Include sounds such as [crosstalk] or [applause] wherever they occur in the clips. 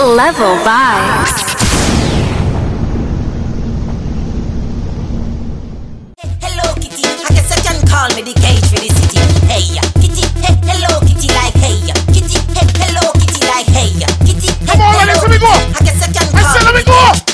Level vibes. Hello Kitty, I guess I can call me the cage for the city. Hey ya, Kitty, hey, hello Kitty, like hey ya, Kitty, hey, hello Kitty, like hey ya, Kitty, hey, Come on, hello, let me go. I guess I can I call said let me me go.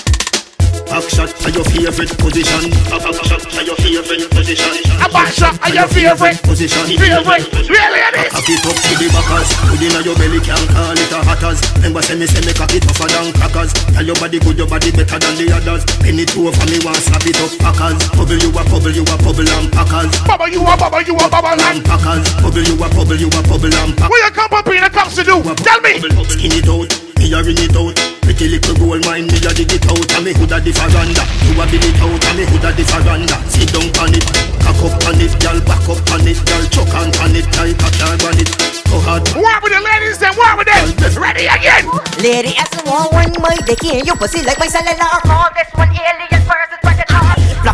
Back shot are your favorite position. A back shot are your favorite position. A back shot are your favorite position. Favorite. Really it is. Cock it up to the backers. Good inna your belly can call it a hatters. Remember say me say me cock it tougher than crackers. Tell your body good, your body better than the others. Penny two over me want slap it up packers. Bubble you a bubble, you a bubble and packers. Bubble you a bubble, you a bubble And packers. Bubble you a bubble, you a bubble and packers. What you come up in the cups to do? Tell me. Skin it out, me a ring it out. Pretty little gold mine, me a dig it out. And me houlda the faranda. You a build it out, and me houlda the faranda. Sit down on it, cock up on it, girl, back up on it, girl, choke on on it, tight a car on it. Go hard. What with the ladies then? What with them? Ready again. Lady, as the one one my dicky and your pussy like my cellular. Call this one alien versus what you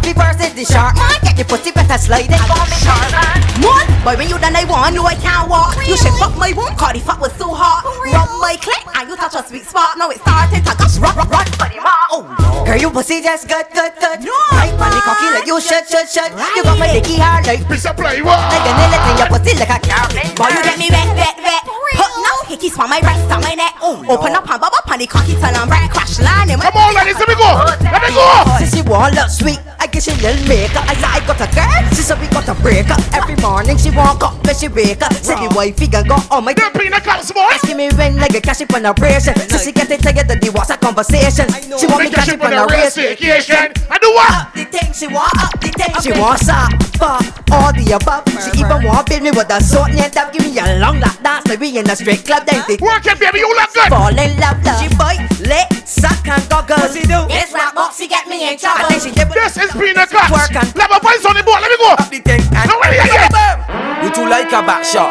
call Fluffy versus the shark. Man, get your pussy better slide it. Call me Tarzan. One, boy, when you done I want you, I can't walk. You should fuck my womb, cause the fuck was so hot. Rub my clit, and you touch a sweet spot. Now it started to gush, run, run, run. Buddy ma. Oh no. Girl, you pussy just good, good, good. No. Right on the cocky like you should, should, should. You got my dicky hard like Piece of play. What? like a nail in your pussy like a carrot. Carrot. Boy, you get me wet, wet, wet. Put now hickeys for my breast on my neck. Oh, open up and bubble on the cocky till I'm right. Crash line in my Come on, ladies. Let me go. Oh, let me go. Since she want look sweet, Guess she little makeup. I said I got a girl, she said we got a breakup. Every morning she walk up, when she wake up. Said the wifey gonna go, oh my god. Pina Cups, boy. Asking me when like a cash up on a operation. So she get it of the WhatsApp conversation. She want me a cash up on on a a race. vacation. I do what? Up the thing, she want up the thing. She want up, fuck, all the above. She even want build me with a sword and up. Give me a long lap dance, like we in a straight club. Then they Work it, baby. You look good. fall in love. love. She bite, lick, suck and goggle. What she do? It's rap box, she get me in trouble. And then she dip with This is Pina Cups. Work and- let my voice on the board. Let me go. the thing and Now ready again. You too like a back shot.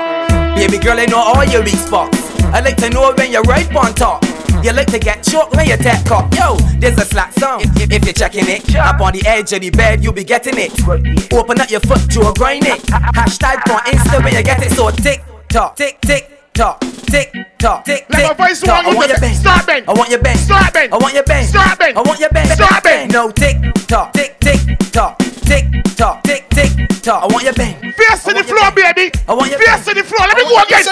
Baby girl, I know all your weak spots. I like to know when you're right on top. You like to get choked when you tap cock. Yo, there's a slack song. If, if you're checking it, up on the edge of the bed, you'll be getting it. Open up your foot to a grind it. [laughs] Hashtag on Insta when you get it. So tick tock, tick tick tock, tick tock, tick Let my voice tock. swing I want your bang. Start bang. I want your bang. Start bang. I want your bang. Start bang. I want your bang. Start bang. No tick tock, tick tick tock, tick tock, tick tick tock. I want your bang. Face to the floor, baby. I want your Face to the floor. Let me go again.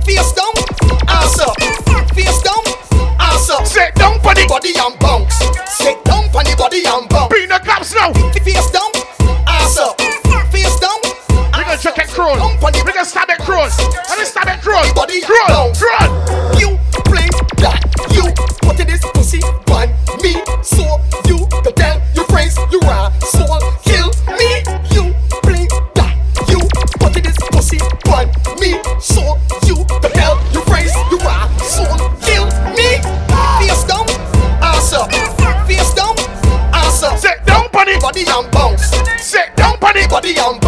Face down, ass up. Face down, ass up. Sit down for the Body and bounce. Sit down on the body and bounce. Pina Cups now. Face down, crawl. We gonna stab it crawl. Let me stab it crawl. Body Crawl. Crawl. You play that. You put it in this pussy on me. So you the tell your friends you are soul. Kill me. You play that. You put it in this pussy on me. So you the tell your friends you are soul. Kill me. Face down, ass up. Face down, ass up. Sit down the Body and bounce. Sit down the Body and bounce.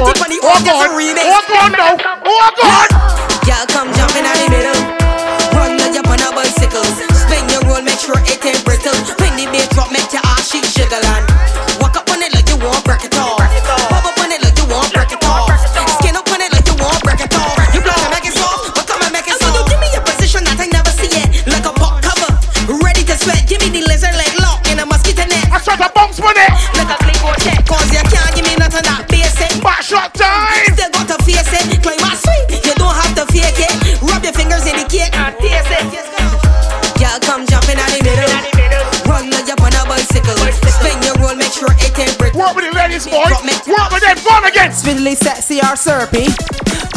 Step make it it like down, a put it sport. up on syrupy.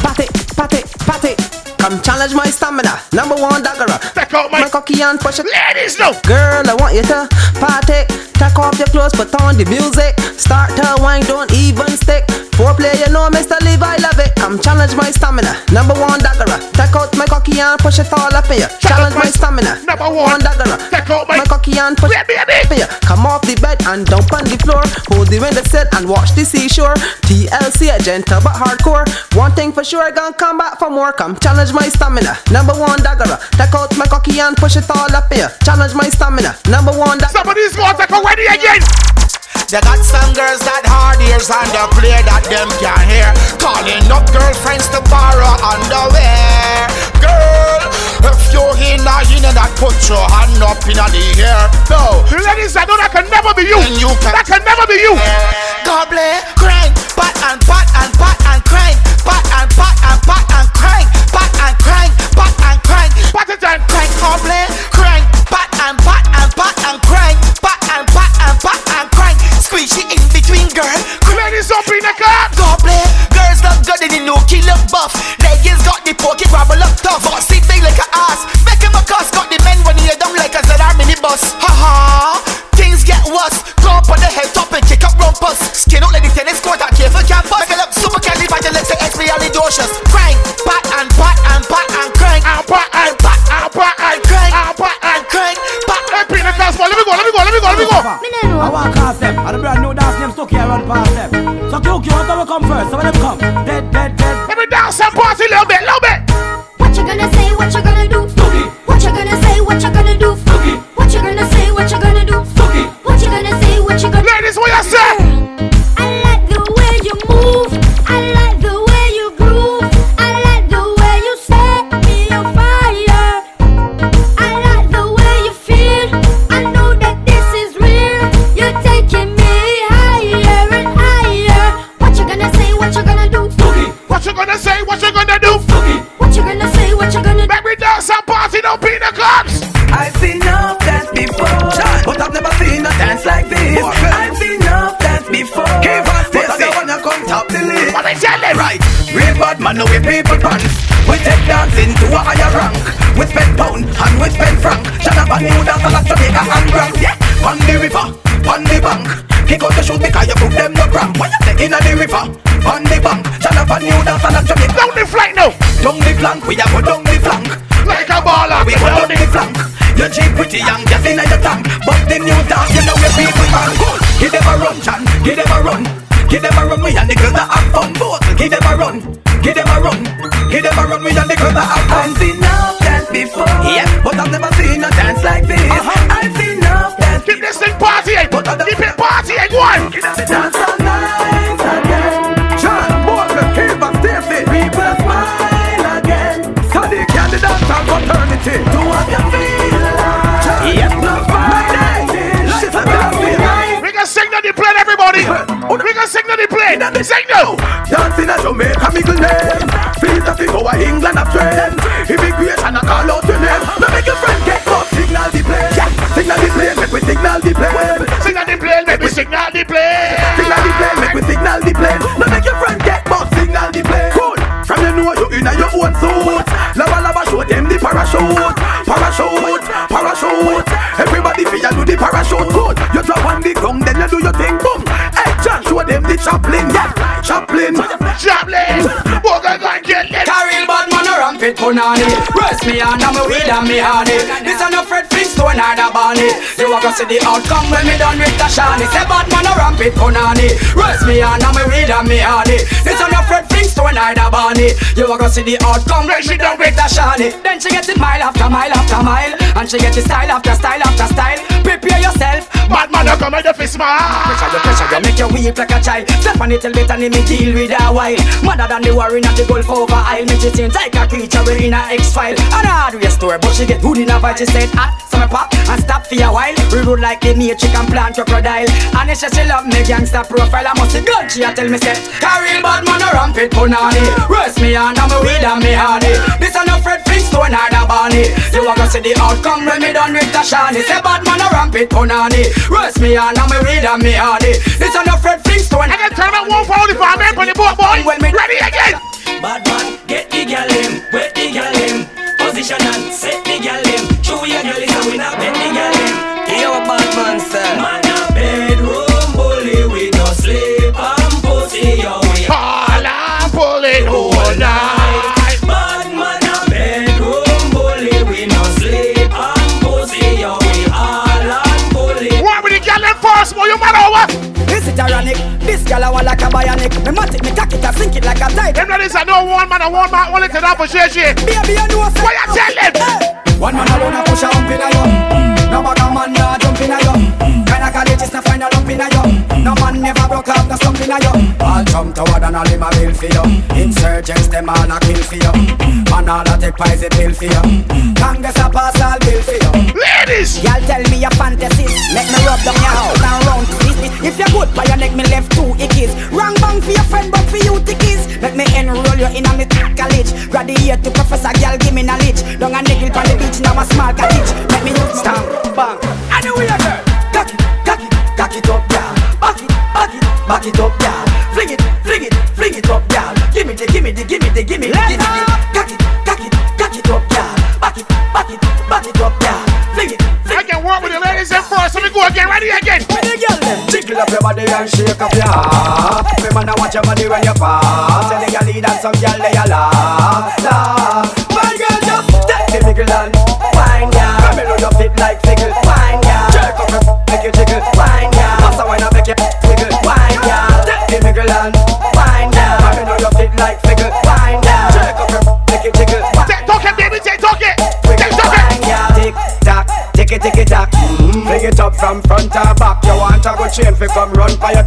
Pat it, pat it, pat it. Come challenge my stamina. Number one daggerer. Take out my My cocky and push it. ladies, no. Girl, I want you to party. Take off your clothes, put on the music. Start to wine, don't even stick. Foreplay, you know, Mr. Levi, love it. Come challenge my stamina. Number one daggerer, take out my cocky and push it all up here. Challenge my stamina. Number one daggerer, take out my cocky and push it up here. Come off the bed and dump on the floor. Hold the window set and watch the seashore. TLC, a gentle but hardcore. One thing for sure, I' gonna come back for more. Come challenge my stamina. Number one daggerer, uh, take out my cocky and push it all up here. Challenge my stamina. Number one daggerer. Somebody's gonna take a wedding again. They got some girls that hard ears and they clear that them can hear. Calling up girlfriends to borrow underwear. Girl, if you're in that, put your hand up in the air. No. Ladies, I know that can never be you. you can that can never be you. Gobble, crank, pat and pat and pat and crank, pat and pat and pat and crank, pat and crank, pat and crank, pat and crank, gobble, crank, pat and pat and pat and crank, pat and pat and pat and crank. Squeeze it in between, girl. Ladies up in the club. Gobble, girls look good in the new killer buff. Ladies got the pokey rubble up tough. ZR minibus. Ha ha. Things get worse. Go up on the head top and kick up rumpus. Skin out like the tennis court at careful campus. Make it look super candy, but let's say expialidocious. Crank, pat and pat and pat and crank. And pat and pat and pat and crank. And pat and crank. Pat and pin the class. Let me go, let me go, let me go, let me go. I want cast them. And the brand new dance name stuck here run past them. So QQ, want to come first? So when them come, Dancing a middle name. Punani Rest me on me weed and me honey. This a no Fred Flintstone or the Barney You a go see the outcome when me done with the shiny. Say bad man a rampant punani Rest me on and me weed and me honey. This a no Fred Flintstone or the Barney You a go see the outcome when me done with the shiny. Then she get it mile after mile after mile And she get it style after style after style Prepare yourself. Bad man a come and the fist smile. Pressure you pressure you make you weep like a child. Stephanie tell better me deal with her while. Mother than the warring at the Gulf over Isle. Me she change like a creature in a X-file And a hardware store but she get hood in a fight She said. Hot, so me pop and stop for a while. We road like the matrix and plant crocodile. And if she she love me gangster profile. I must see gun she a tell me say Carry bad man a rampant punani Rest me on and me weed and me honey. This a no Fred Flintstone or the Barney. You a go see the outcome when me done with the shiny. Say bad man a rampant punani Rest me on and me weed and me honey. This a no Fred Flintstone I can turn up one for the farm man, the boy, boy. Well, me- Ready again. Bad man, get the gal him, wet the gal him. Position and set the gal Gyal I want like a bionic. Me mat it, me cock it, I sink it like a tide. Them ladies are no one man and one man only to that for JJ. Baby, you know Why you tell them? One man alone a push a hump in a yum. No bag a man nah jump in a yum. Kinda college is to find a lump in a yum. No man never broke off no stump in a yum. Jump toward and all him a bill for you. Insurgents them all a kill for you. Man all a take poison pill for you. Congress a pass all bill for you. Ladies, y'all tell me your fantasies. Make me rub down your house and round it. If you're good, by your neck me left two ickies. Wrong bang for your friend, but for you tickies. Make me enroll you in a me college. Graduate to professor, girl, give me knowledge. Down a niggle on the beach, now a small cottage. Make me use stamp, bang. Anyway, girl, cock it, cock it, cock it up, girl. Back it, back it, back it up, girl. Fling it, fling it, fling it up, girl. Give me the, give me the, give me the, give me the, give me the. Cock it, cock it, cock it up, girl. Back it, back it, back it up, girl. Fling it, fling I can work with the ladies in first. Let me go again. Ready again. When you girl them Jiggle up your body and shake up your ass Me man I watch your body when you pass Tell the girl lead and some girl they a laugh Laugh My girl just take the wiggle and wine ya Come me know you fit like figgle Wine ya Jerk up your make you jiggle Wine ya Massa wine and make you wiggle Wine ya Take the wiggle and chain fi come run for your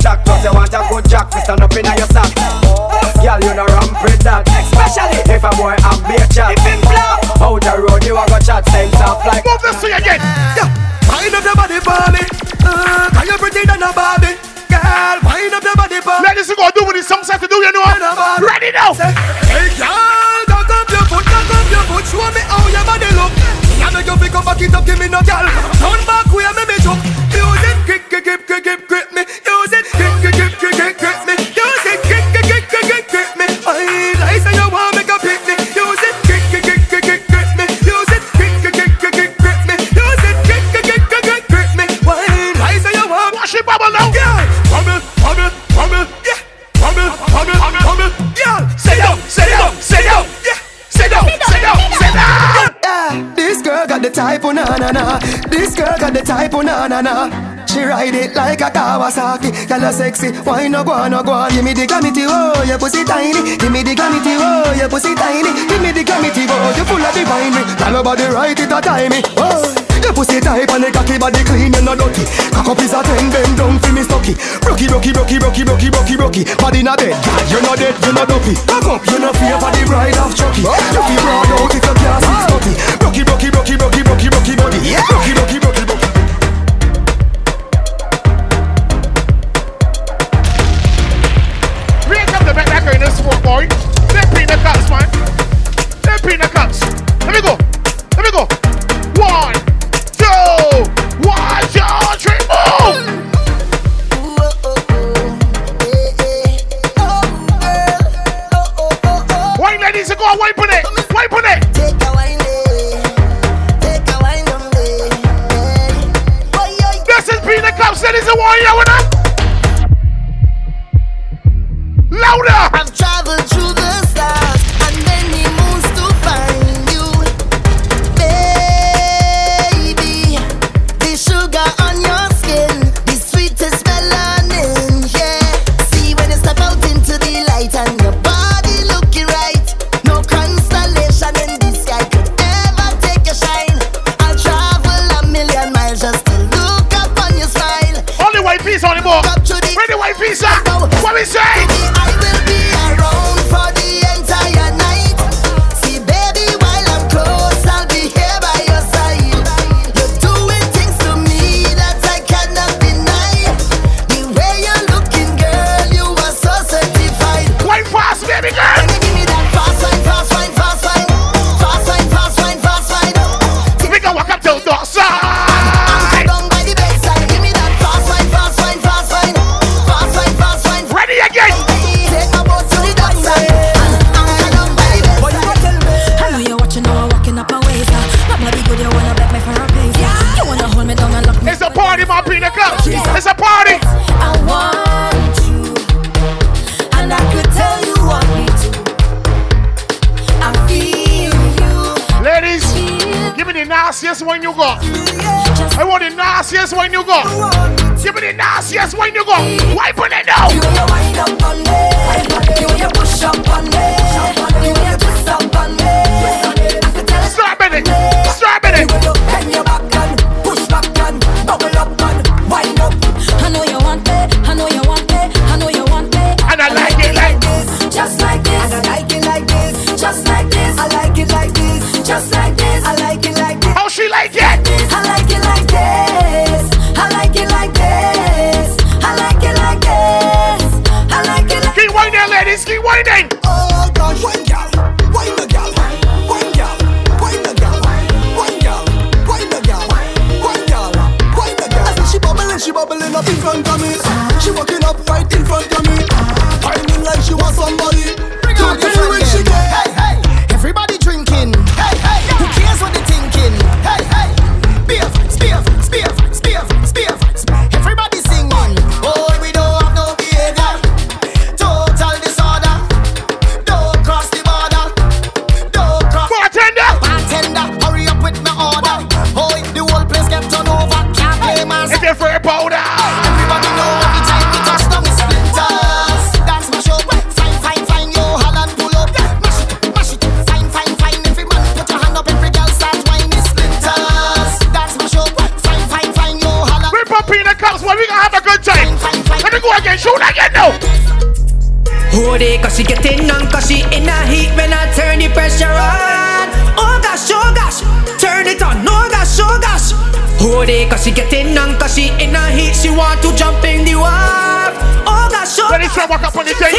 type of na na na. She ride it like a Kawasaki. Girl, you sexy. Why no go on, no go on? Give me the glamity, oh, your pussy tiny. Give me the glamity, oh, your pussy tiny. Give me the glamity, oh, you full of divine me. Girl, your body right, it a time me. Oh. Your pussy tight and the cocky body clean, you no dirty. Cock up is a ten, bend down for me stocky. Brocky, brocky, brocky, brocky, brocky, brocky, brocky. Body na bed, girl, you no dead, you no dopey. Cock up, you no fear for the bride of Chucky. You feel broad out if you can't six thirty. Brocky, brocky, brocky, brocky, brocky, brocky, body. Brocky, brocky, brocky, that in this sport, boy. They're cups, man. They're Pina Cups. Let me go. Let me go. One, two, one, two, three, move. Wine, ladies, go on, wipe on it. Wipe on it. This is Pina Cups, ladies and warrior with us. Louder. I've traveled through the nastiest wine you got. I want the nastiest wine you got. Give me the nastiest wine you got. Why put it down? Stop it. fighting! today Cause she getting on Cause she in a heat when I turn the pressure on. Oh gosh, oh gosh Turn it on, oh gosh, oh gosh. Hold it cause she getting on Cause she in a heat She want to jump in the water Oh gosh, oh gosh Walk up on the thing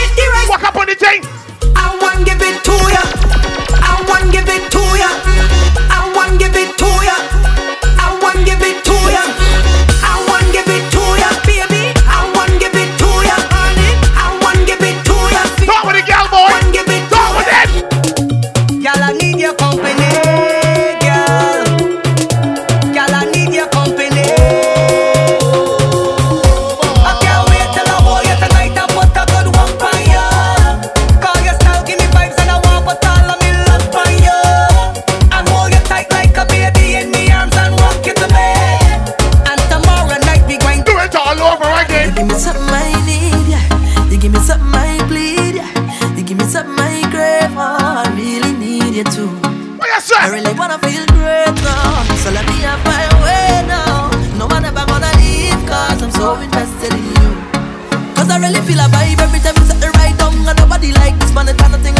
Walk up on the thing I want give it to ya. I want give it to ya. I want give it to ya. you too. What you say? I really wanna feel great now, so let me have my way now. No one ever gonna leave, cause I'm so invested in you. Cause I really feel a vibe every time you set the right down, and nobody like this man, it's kind of thing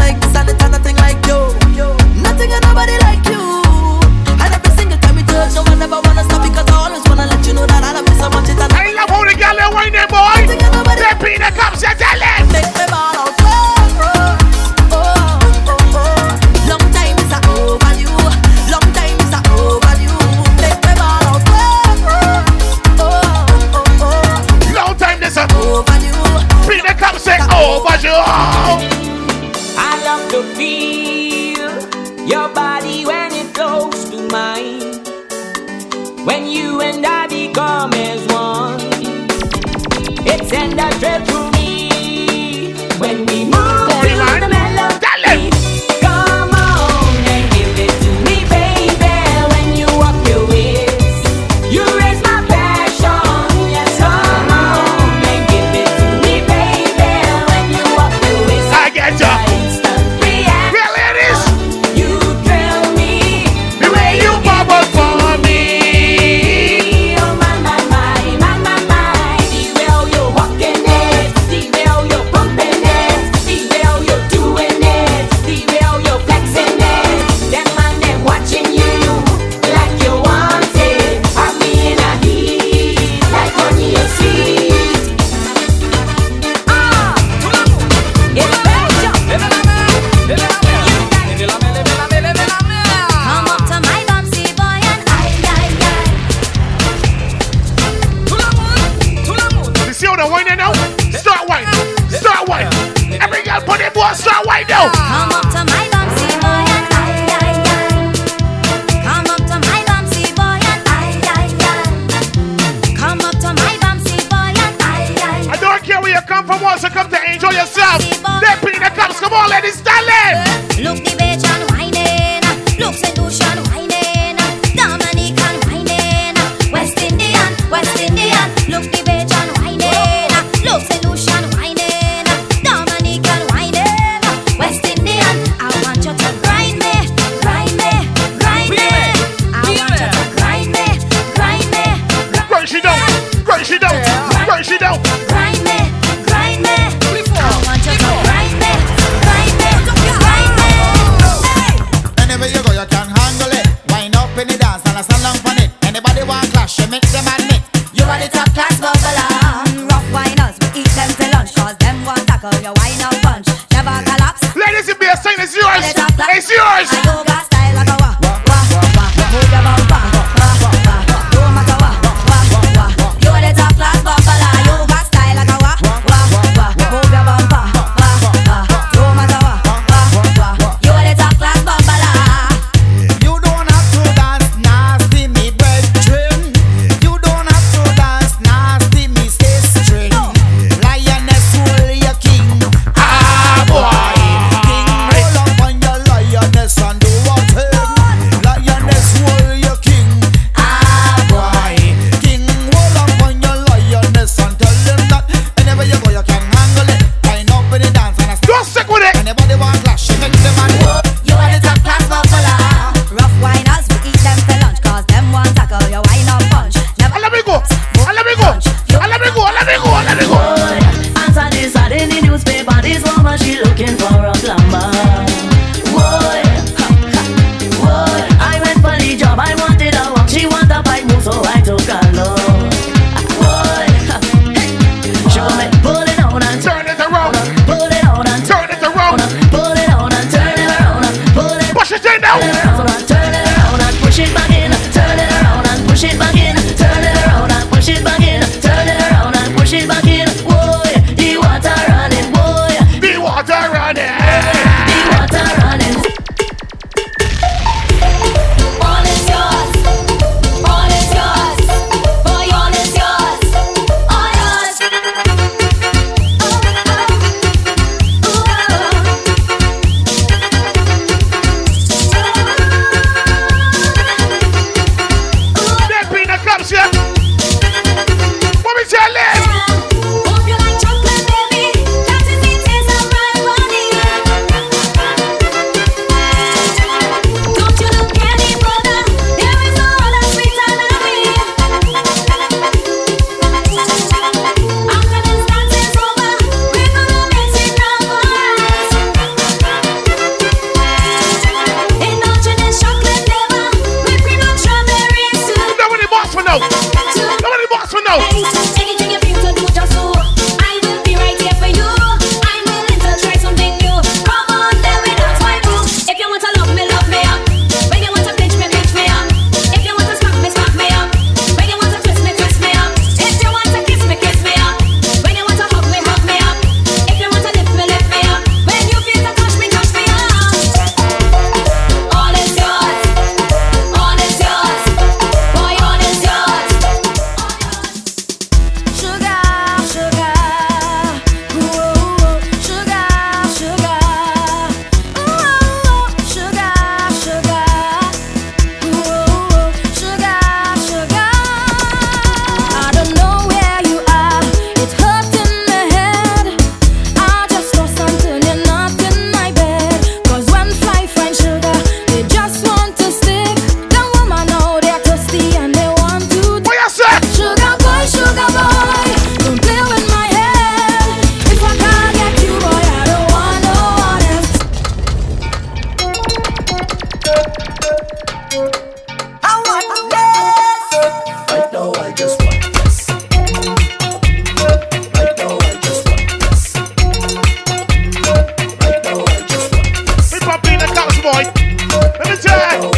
Let me tell you.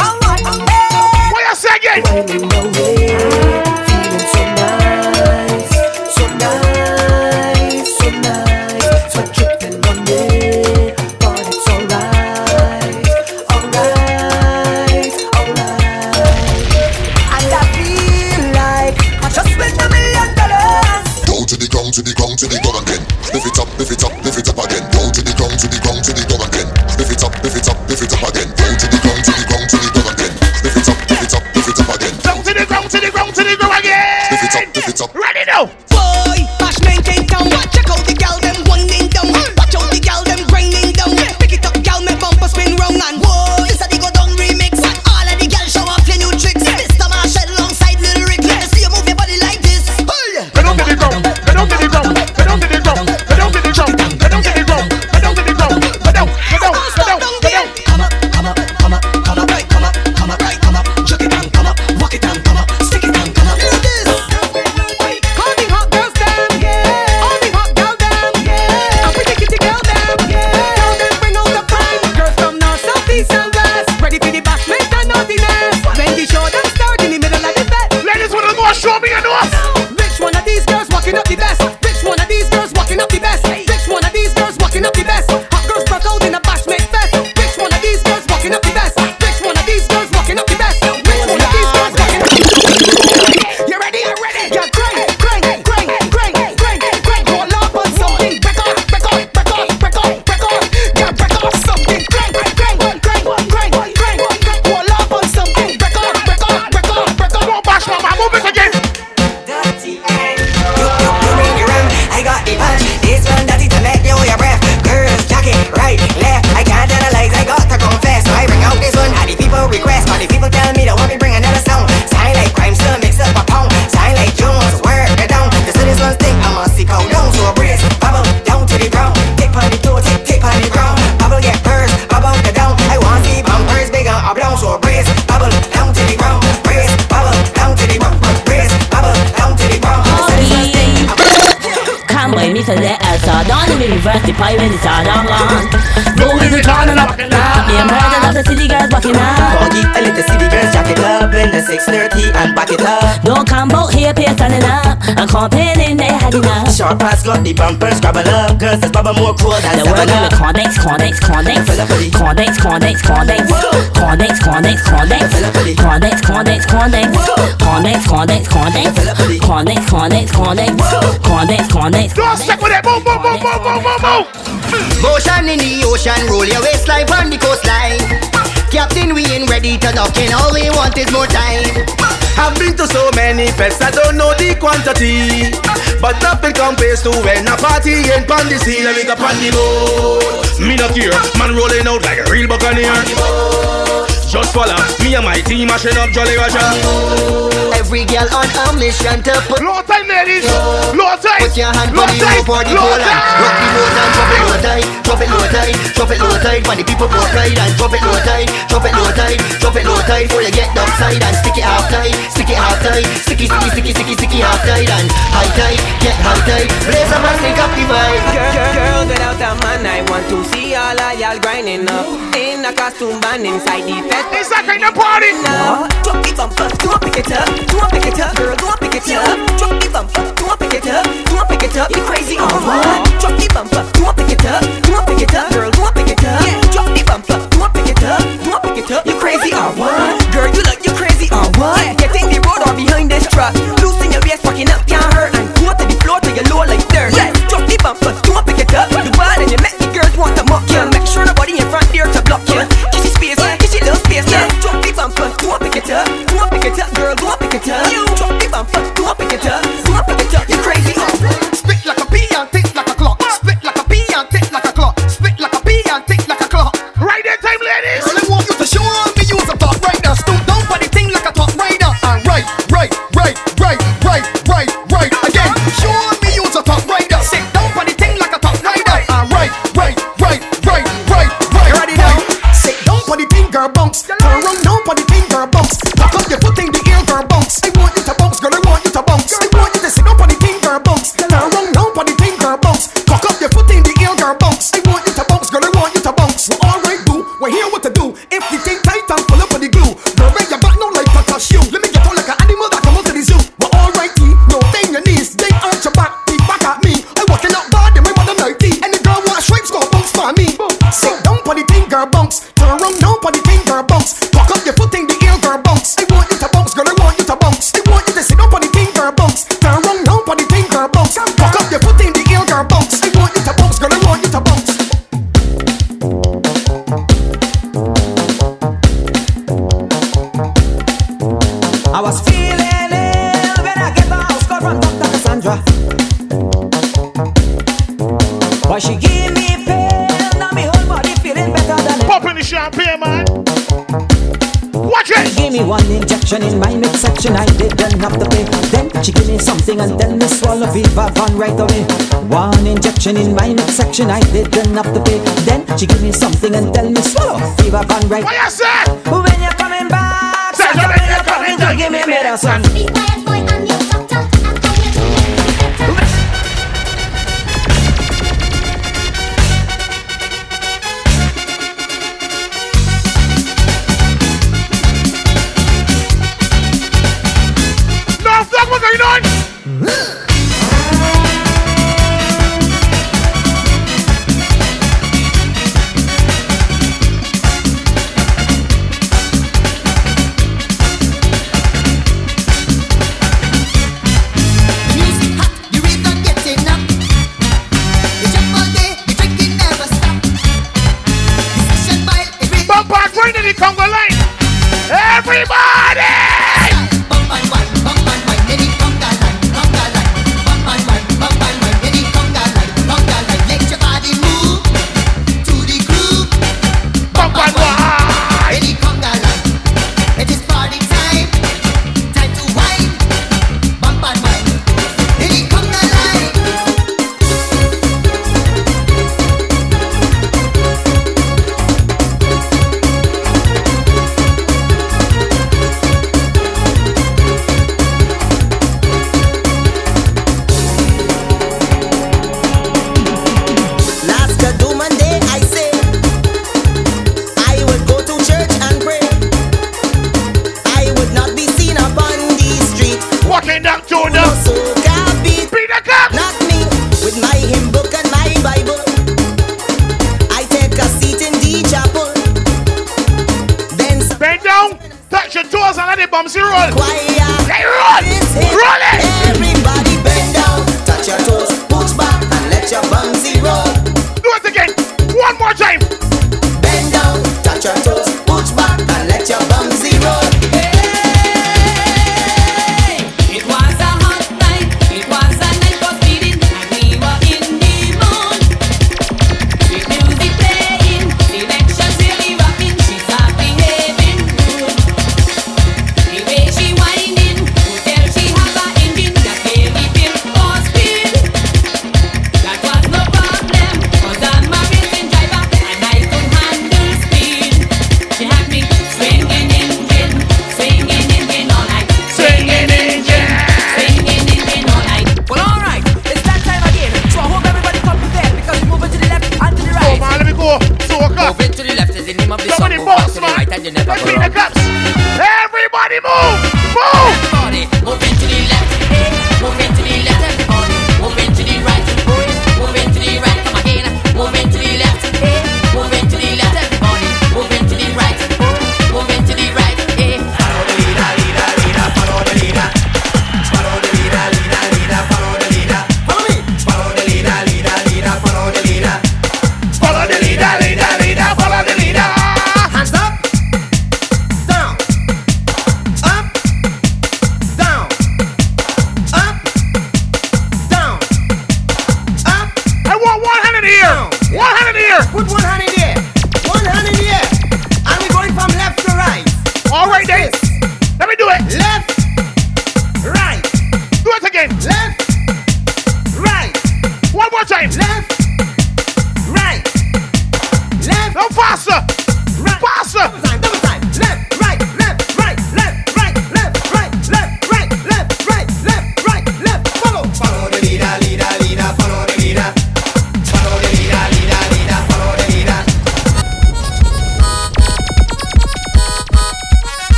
All right. What you say again? 55 is all I want. Gold is the corner of the lab. Me and brother love the city girls walking up. Go get a little city girls jack it up in the 6:30 and back it up. Don't come standing up I'm complaining they had enough. Short pass got the bumpers, scrabble up, girls that's bubble more cool than The seven world give me up. condex, condex, condex Condex, condex, condex Condex, condex, condex Condex, condex, condex Condex, condex, condex Condex, condex, condex Condex, condex Don't stick with it. Move, move, move, move, move, move, move. Motion in the ocean, roll your waistline on the coastline. Captain, we ain't ready to knock in, all we want is more time. I've been to so many fests, I don't know the quantity. But nothing compares to when a party on the scene and we go on the boat. Me not care, man rolling out like a real buccaneer. Just follow me and my team mashing up Jolly Roger. Every girl on a mission to put Low time, ladies. Low time. Put your hand on the time. rope for the Low pole and rock the drop it low tight, drop it low tight, drop it low tight. When the people both ride and drop it low tight, drop it low tight, drop it low tight. Before you get upside and stick it half tight, stick it half tight, sticky, sticky, sticky, sticky, sticky half tight and high tight, get high tight. Blaze a man, think up the vibe. Girl, girl, girl, without a man, I want to see all of y'all grinding up in a costume band inside the fest. It's that kind of party. Drop the bumper, do a pick it up, do a pick it up, girl, do a pick it up. Drop the bumper, do a pick it up, do a pick it up. You crazy or what? Drop the bumper, do a pick it up, do a pick it up, girl, do a pick it up. Drop the bumper, do a pick it up, do a pick it up. You crazy or what? Girl, you look, wrong and then me swallow Viva Van right away. One injection in my midsection, I didn't have to pay. Then she give me something and tell me swallow Viva Van right. What you say? When you're coming back, say, so when you're coming, coming to give me medicine. in Congo line. Everybody!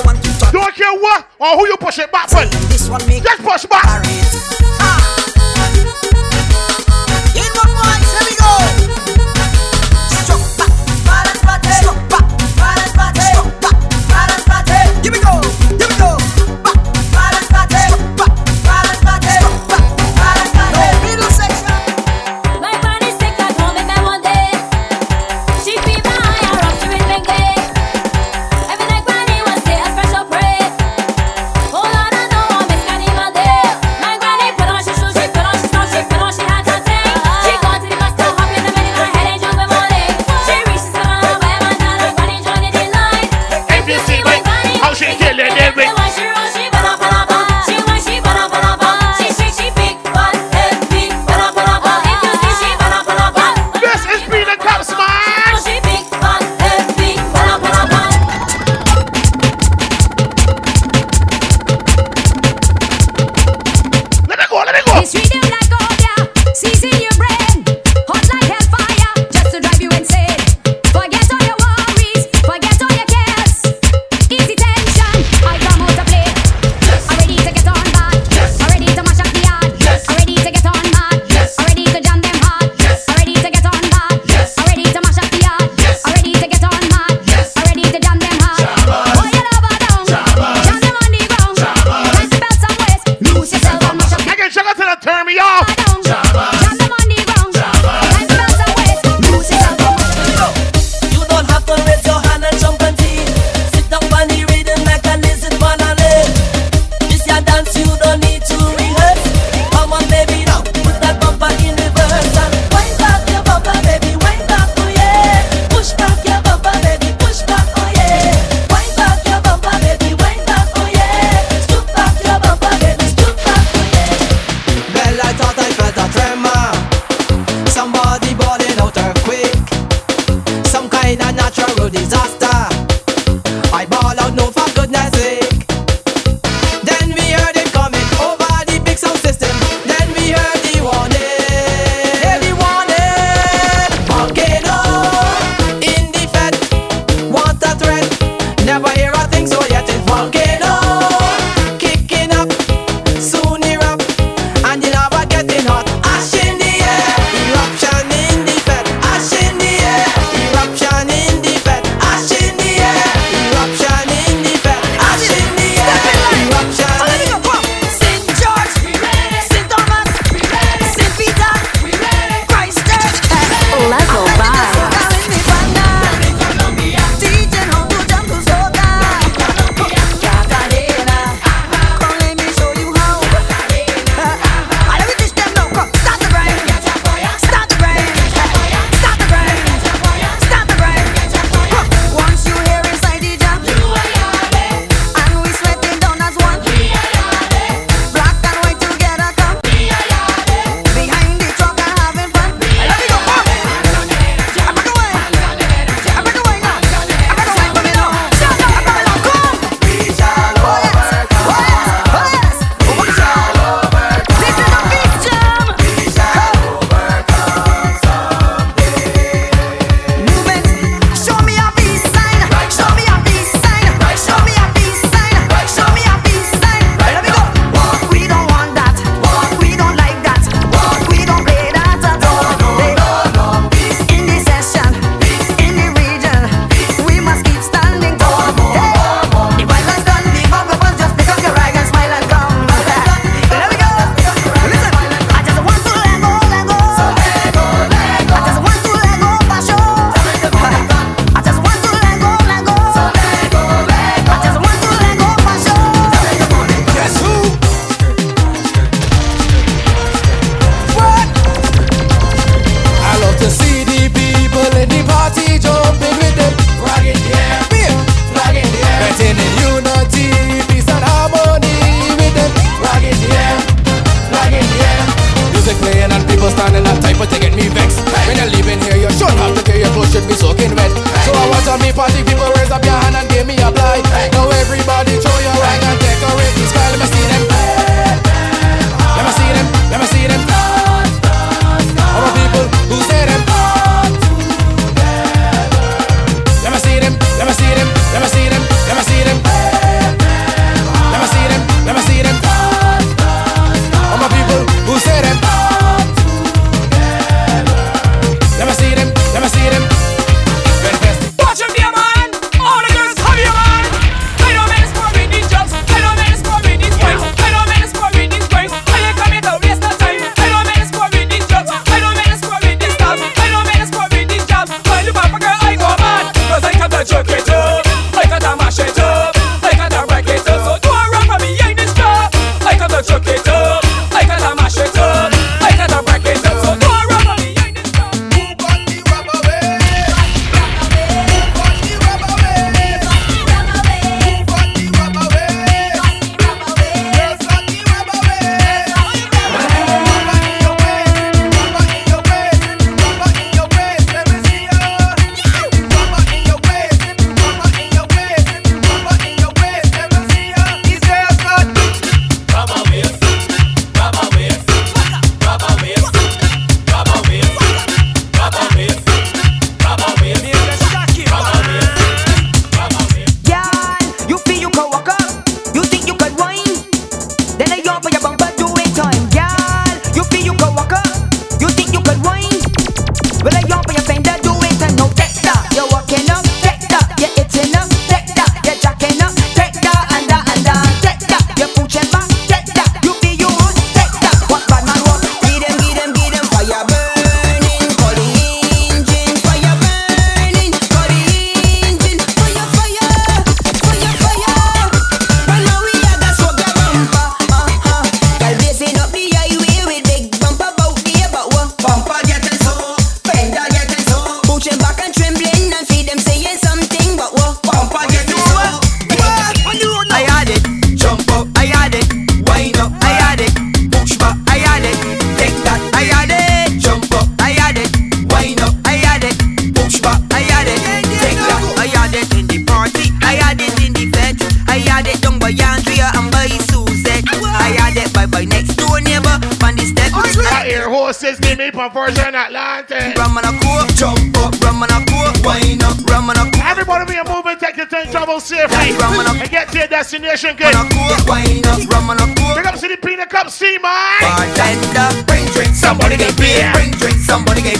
you want to touch. Don't care what or who you push it back from. This one me. Just push back. Parade. Ah. down Atlantic. Rum and jump up, rum and wine up, rum and. Everybody be a moving, take your time, travel safely. Rum and, get to your destination, good. Rum and wine up, rum and a coke. Pick up City Peanut Cup, see my. Bartender, bring drink, somebody get beer. Bring drink, somebody get